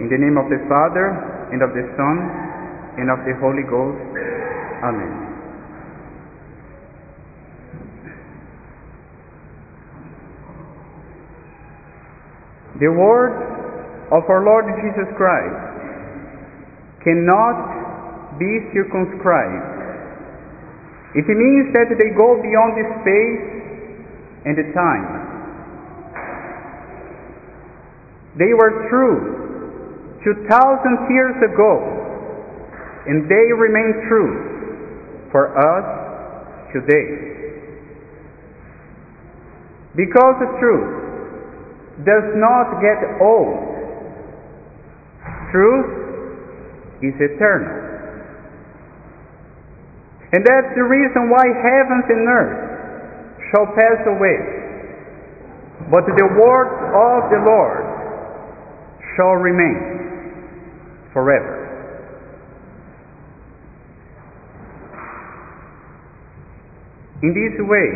In the name of the Father, and of the Son, and of the Holy Ghost. Amen. The word of our Lord Jesus Christ cannot be circumscribed. It means that they go beyond the space and the time. They were true 2,000 years ago, and they remain true for us today. Because the truth does not get old. Truth is eternal. And that's the reason why heavens and earth shall pass away, but the words of the Lord shall remain forever. In this way,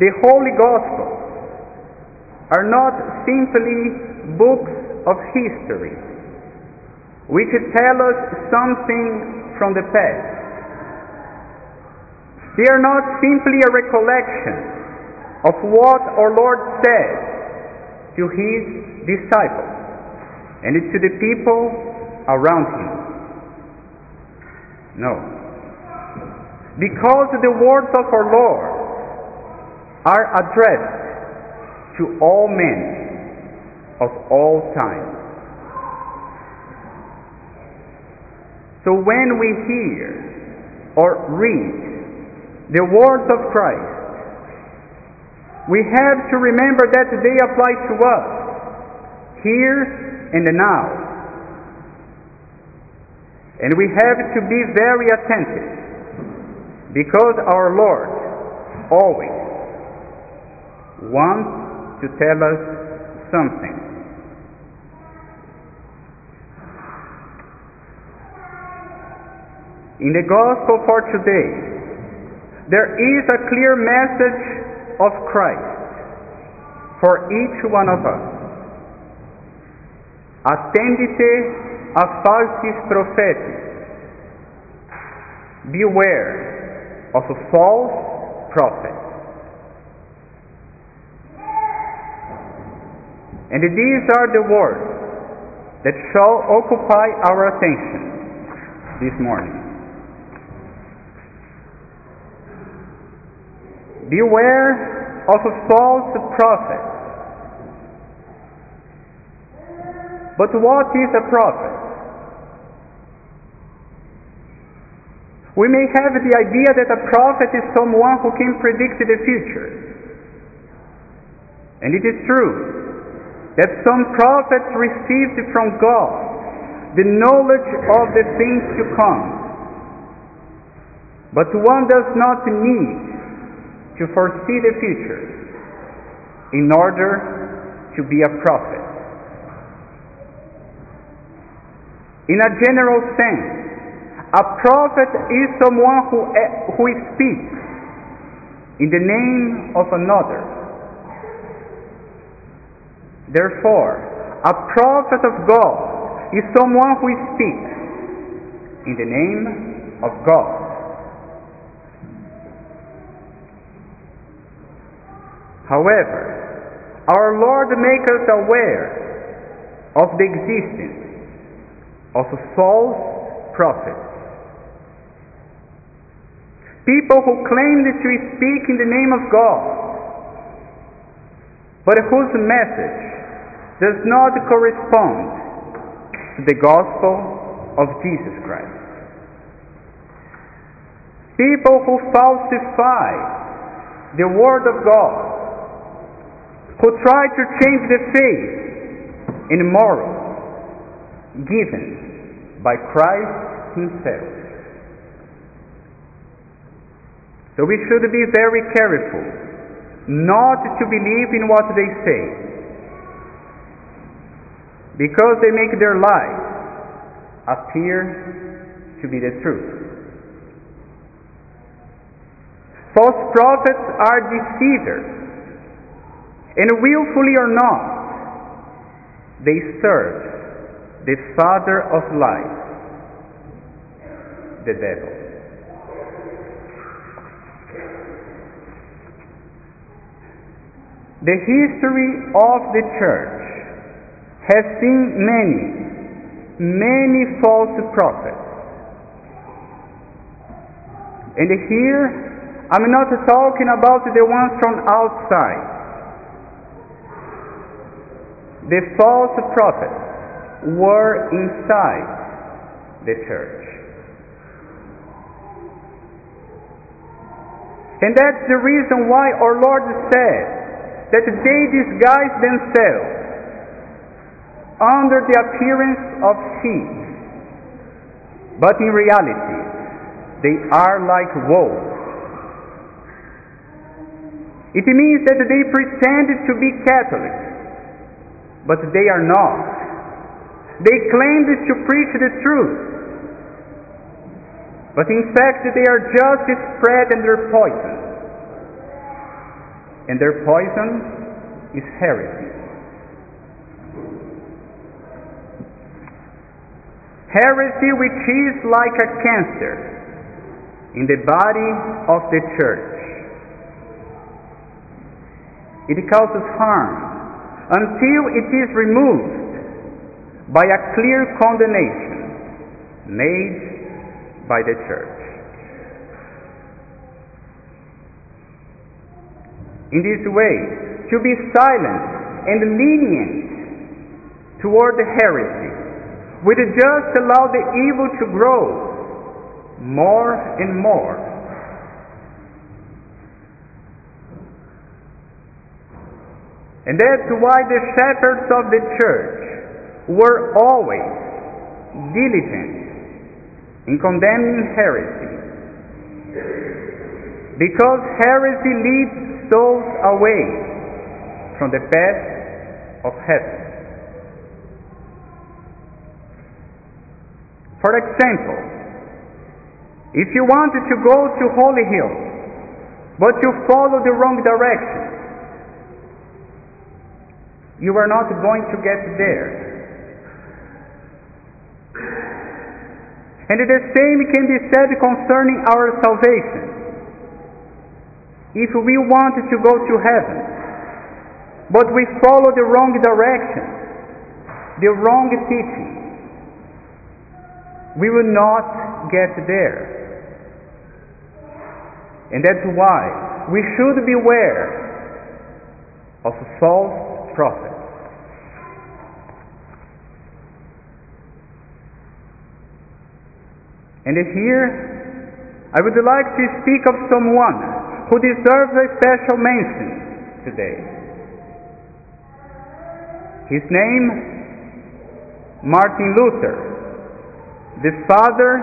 the Holy Gospel are not simply books of history which tell us something from the past. They are not simply a recollection of what our Lord said to his disciples and to the people around him. No. Because the words of our Lord are addressed to all men of all time. So when we hear or read the words of Christ, we have to remember that they apply to us here and now. And we have to be very attentive because our Lord always wants to tell us something. In the gospel for today, there is a clear message of Christ for each one of us. Attendite a falsis prophetis. Beware of a false prophet. And these are the words that shall occupy our attention this morning. Beware of a false prophet. But what is a prophet? We may have the idea that a prophet is someone who can predict the future. And it is true that some prophets received from God the knowledge of the things to come. But one does not need to foresee the future in order to be a prophet. In a general sense, a prophet is someone who, eh, who speaks in the name of another Therefore, a prophet of God is someone who speaks in the name of God. However, our Lord makes us aware of the existence of false prophets. People who claim that to speak in the name of God, but whose message does not correspond to the gospel of Jesus Christ. People who falsify the Word of God, who try to change the faith and morals given by Christ Himself. So we should be very careful not to believe in what they say because they make their lies appear to be the truth. False prophets are deceivers, and willfully or not, they serve the father of lies, the devil. The history of the church has seen many, many false prophets. And here, I'm not talking about the ones from outside. The false prophets were inside the church. And that's the reason why our Lord said that they disguise themselves under the appearance of sheep, but in reality, they are like wolves. It means that they pretend to be Catholics, but they are not. They claim to preach the truth, but in fact they are just spreading their poison. And their poison is heresy. Heresy, which is like a cancer in the body of the church. It causes harm until it is removed by a clear condemnation made by the church. In this way, to be silent and lenient toward the heresy would just allow the evil to grow more and more And that's why the shepherds of the church were always diligent in condemning heresy. Because heresy leads souls away from the path of heaven. For example, if you wanted to go to Holy Hill, but you follow the wrong direction, you are not going to get there. And the same can be said concerning our salvation. If we want to go to heaven, but we follow the wrong direction, the wrong teaching, we will not get there. And that's why we should beware of false prophets. And here, I would like to speak of someone who deserves a special mention today. His name, Martin Luther, the father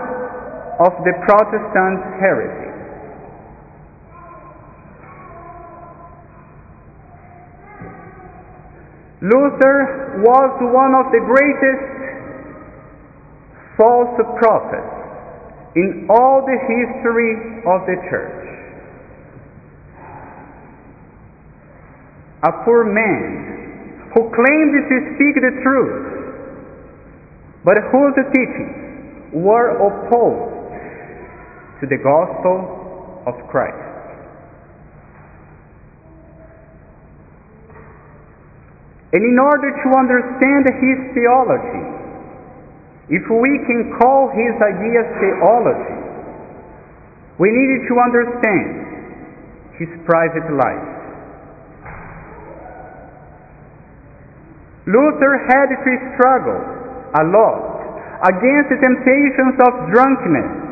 of the Protestant heresy. Luther was one of the greatest false prophets in all the history of the church. A poor man who claimed to speak the truth, but whose teachings were opposed to the gospel of Christ. And in order to understand his theology, if we can call his ideas theology, we needed to understand his private life. Luther had to struggle a lot against the temptations of drunkenness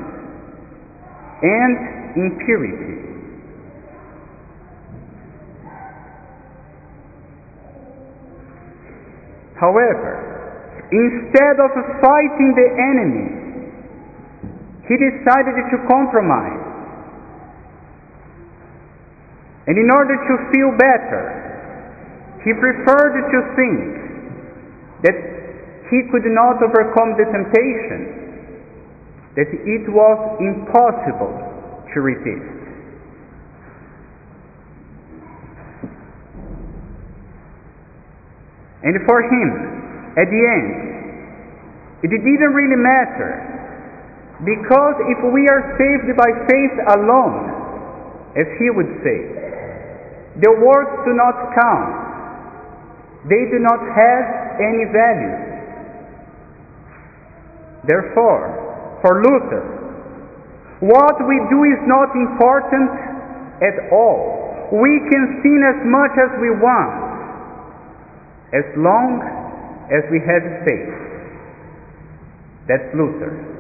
and impurity. However, instead of fighting the enemy, he decided to compromise. And in order to feel better, he preferred to think that he could not overcome the temptation, that it was impossible to resist. And for him, at the end, it didn't really matter. Because if we are saved by faith alone, as he would say, the works do not count. They do not have any value. Therefore, for Luther, what we do is not important at all. We can sin as much as we want, as long as we have faith. That's Luther.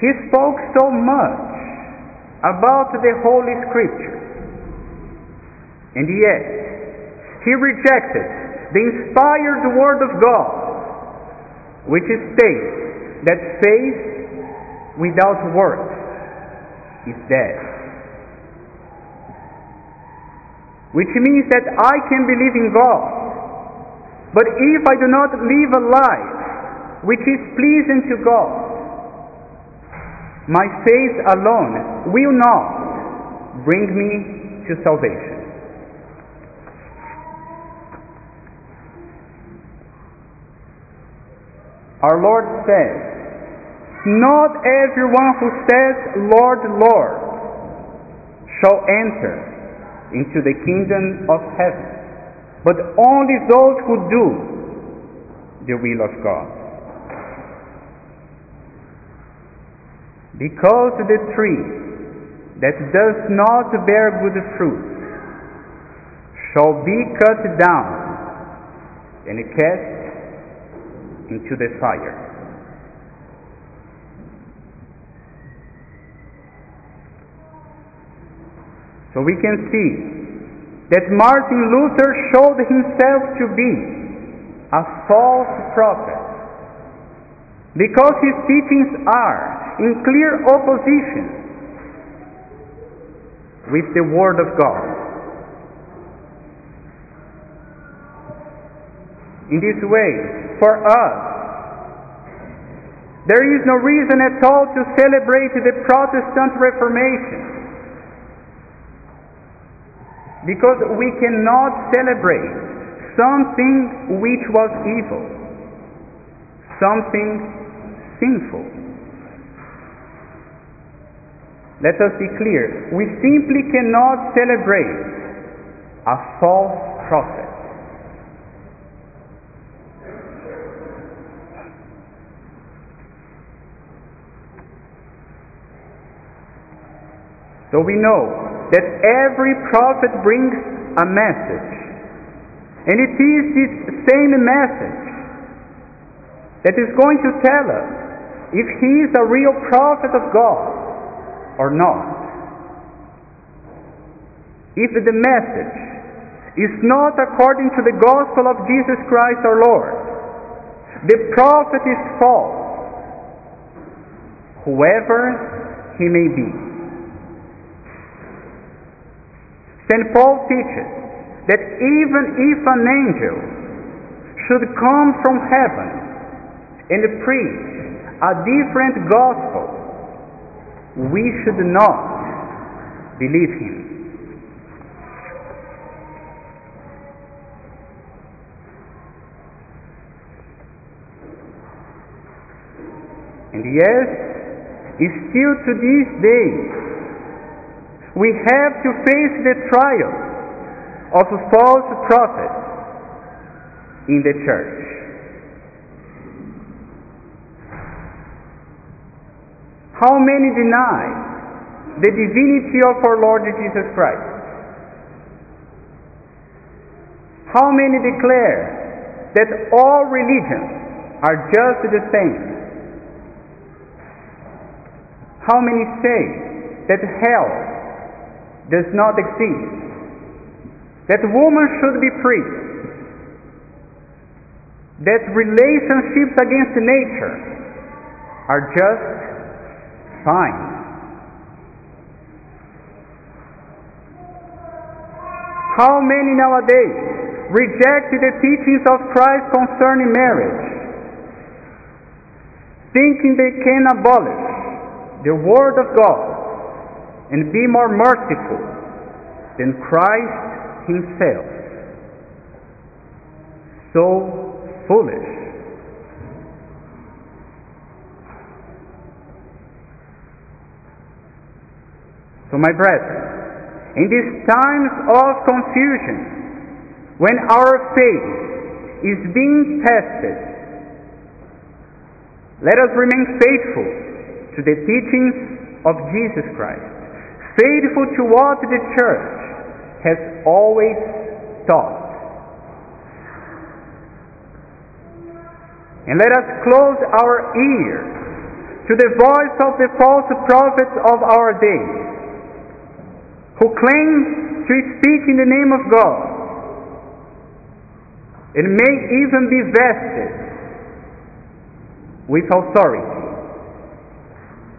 He spoke so much about the Holy Scriptures, and yet he rejected the inspired Word of God, which states that faith without works is dead. Which means that I can believe in God, but if I do not live a life which is pleasing to God, my faith alone will not bring me to salvation. Our Lord says, Not everyone who says, Lord, Lord, shall enter into the kingdom of heaven but only those who do the will of God. Because the tree that does not bear good fruit shall be cut down and cast into the fire. So we can see that Martin Luther showed himself to be a false prophet because his teachings are in clear opposition with the Word of God. In this way, for us, there is no reason at all to celebrate the Protestant Reformation because we cannot celebrate something which was evil, something sinful. Let us be clear. We simply cannot celebrate a false prophet. So we know that every prophet brings a message. And it is this same message that is going to tell us if he is a real prophet of God or not. If the message is not according to the gospel of Jesus Christ our Lord, the prophet is false, whoever he may be. St. Paul teaches that even if an angel should come from heaven and preach a different gospel, we should not believe him. And yes, still to this day, we have to face the trial of false prophets in the church. How many deny the divinity of our Lord Jesus Christ? How many declare that all religions are just the same? How many say that hell does not exist. That woman should be free. That relationships against nature are just fine. How many nowadays reject the teachings of Christ concerning marriage, thinking they can abolish the Word of God and be more merciful than Christ Himself. so foolish. So, my brethren, in these times of confusion, when our faith is being tested, let us remain faithful to the teachings of Jesus Christ, faithful to what the church has always taught. And let us close our ears to the voice of the false prophets of our day who claim to speak in the name of God and may even be vested with authority,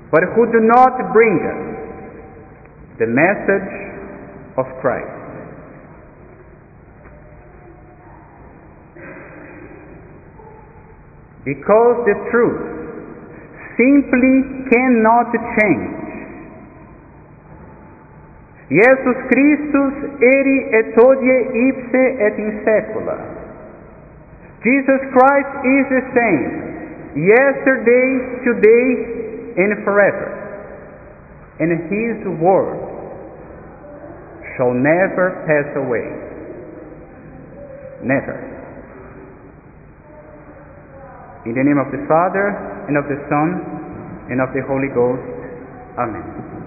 but who do not bring us the message of Christ. Because the truth simply cannot change Jesus Christus eri et hodie ipse et in saecula. Jesus Christ is the same, yesterday, today, and forever. And His word shall never pass away. Never. In the name of the Father, and of the Son, and of the Holy Ghost. Amen.